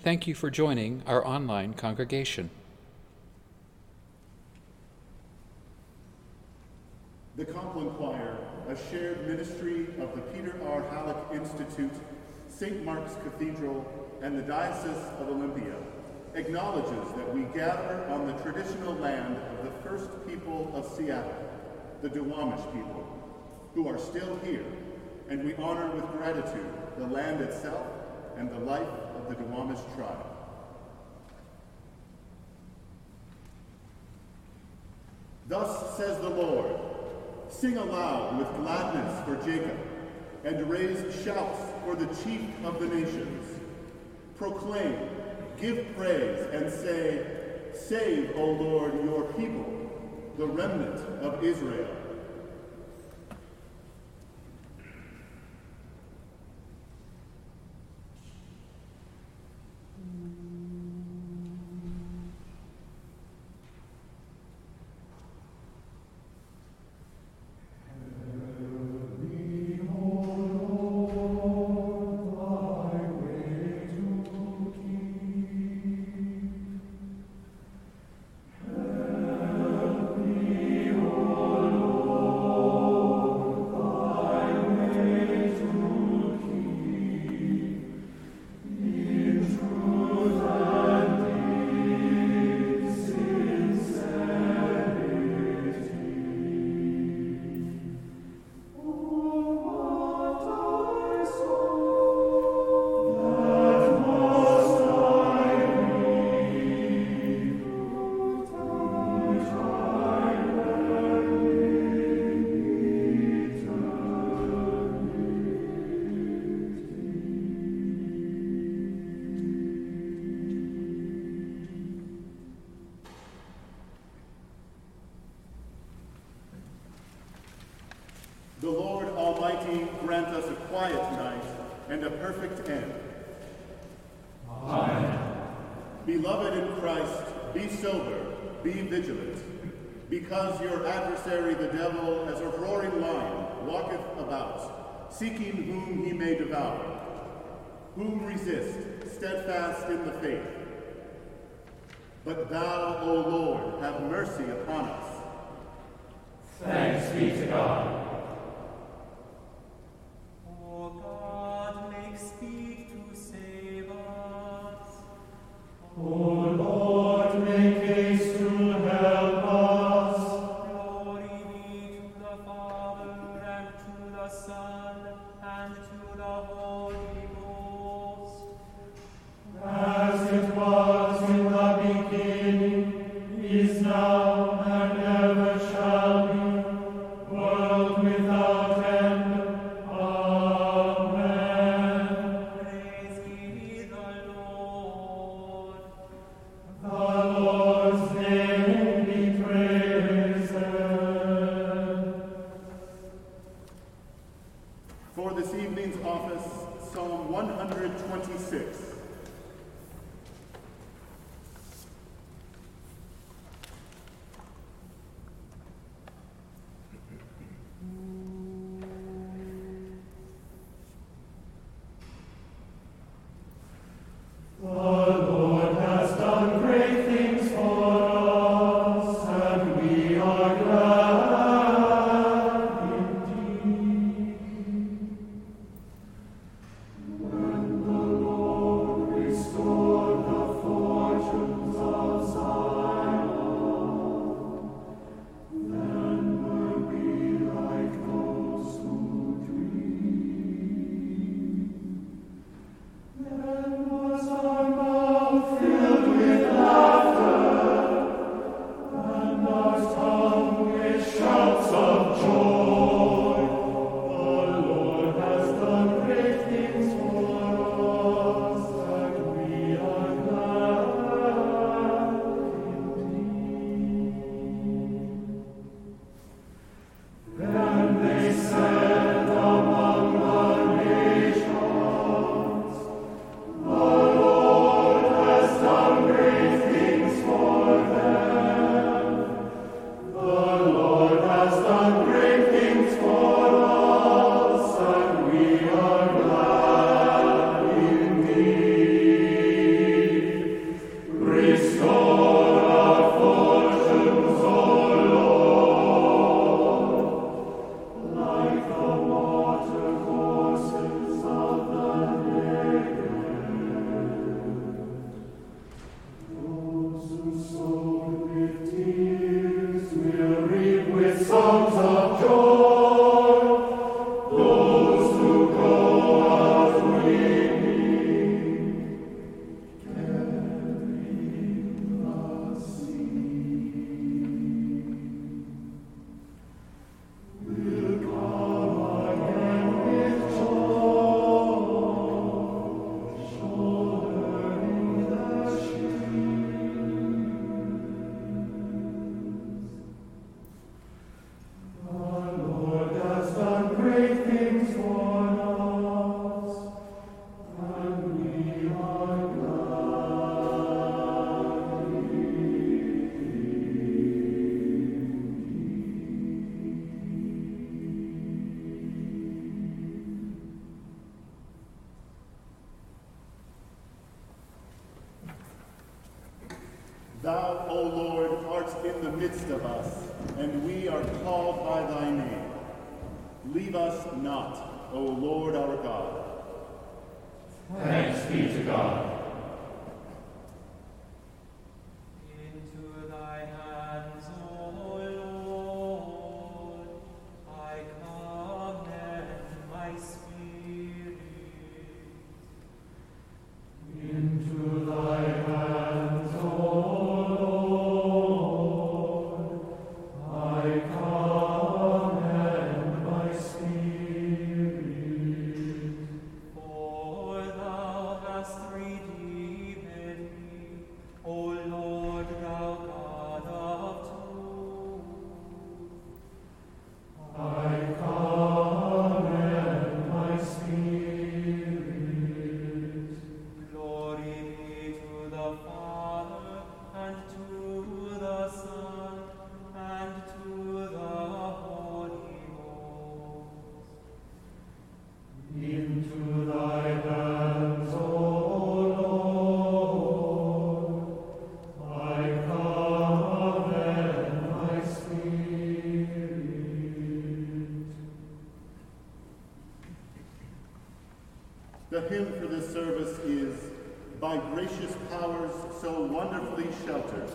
Thank you for joining our online congregation. The Compline Choir, a shared ministry of the Peter R. Hallock Institute, St. Mark's Cathedral, and the Diocese of Olympia, acknowledges that we gather on the traditional land of the first people of Seattle, the Duwamish people, who are still here, and we honor with gratitude the land itself and the life of the Duwamish tribe. Thus says the Lord, sing aloud with gladness for Jacob, and raise shouts for the chief of the nations. Proclaim, give praise, and say, Save, O Lord, your people, the remnant of Israel. Almighty grant us a quiet night and a perfect end. Amen. Beloved in Christ, be sober, be vigilant, because your adversary the devil, as a roaring lion, walketh about, seeking whom he may devour. Whom resist, steadfast in the faith. But thou, O Lord, have mercy upon us. Thanks be to God. The hymn for this service is, By gracious powers so wonderfully sheltered.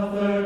The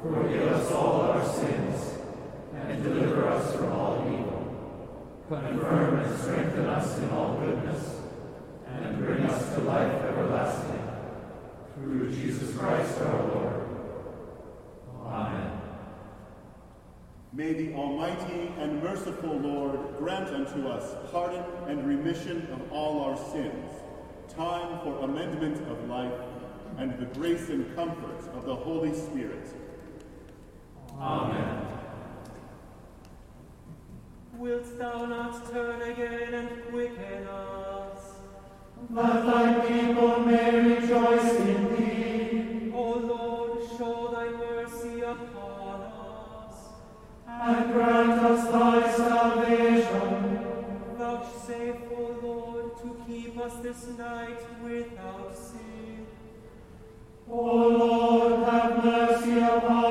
Forgive us all our sins, and deliver us from all evil. Confirm and strengthen us in all goodness, and bring us to life everlasting. Through Jesus Christ our Lord. Amen. May the Almighty and merciful Lord grant unto us pardon and remission of all our sins, time for amendment of life, and the grace and comfort of the Holy Spirit. Amen. Wilt thou not turn again and quicken us? That thy people may rejoice in thee, O Lord, show thy mercy upon us. and grant us thy salvation. Vouchsafe, O Lord, to keep us this night without sin. O Lord, have mercy upon us,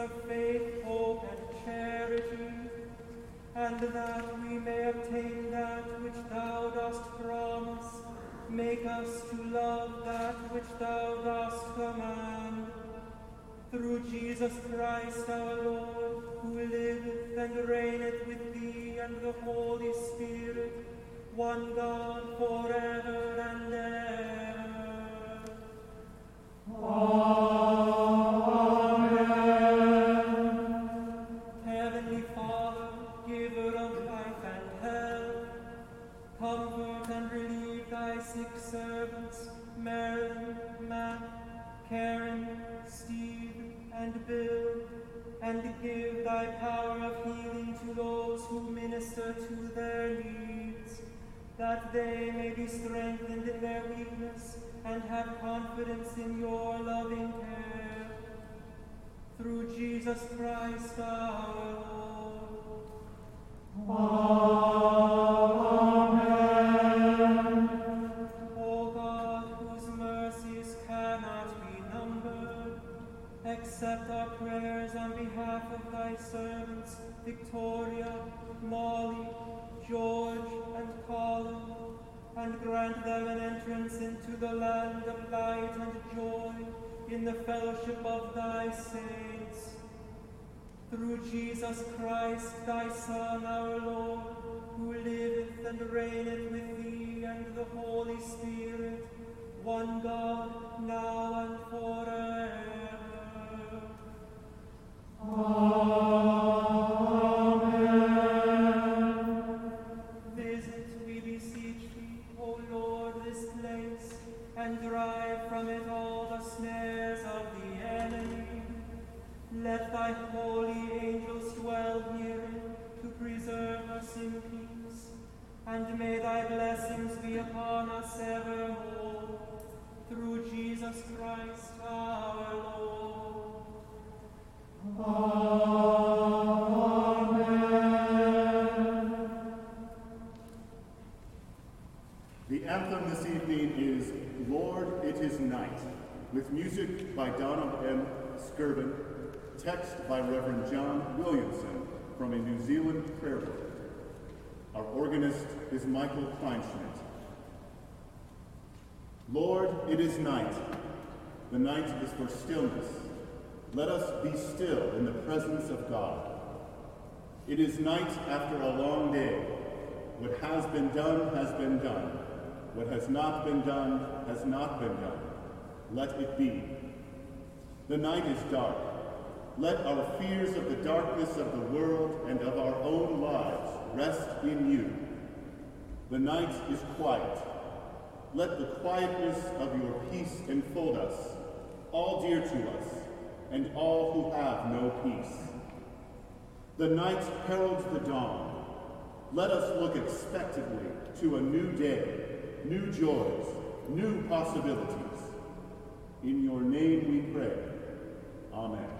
of faith, hope, and charity, and that we may obtain that which thou dost promise. Make us to love that which thou dost command. Through Jesus Christ our Lord, who liveth and reigneth with thee and the Holy Spirit, one God forever and ever. Heavenly give thy power of healing to those who minister to their needs, that they may be strengthened in their weakness and have confidence in your loving care. Through Jesus Christ our Lord. O accept our prayers on behalf of thy servants, Victoria, Molly, George, and Colin, and grant them an entrance into the land of light and joy in the fellowship of thy saints. Through Jesus Christ, thy Son, our Lord, who liveth and reigneth with thee and the Holy Spirit, one God, now and forever. Jesus Christ our Lord. The anthem this evening is Lord, It Is Night, with music by Donald M. Skirvin, text by Reverend John Williamson from a New Zealand prayer book. Our organist is Michael Kleinschmidt. Lord, it is night. The night is for stillness. Let us be still in the presence of God. It is night after a long day. What has been done has been done. What has not been done has not been done. Let it be. The night is dark. Let our fears of the darkness of the world and of our own lives rest in you. The night is quiet. Let the quietness of your peace enfold us, all dear to us, and all who have no peace. The night heralds the dawn. let us look expectantly to a new day, new joys, new possibilities. In your name we pray. Amen.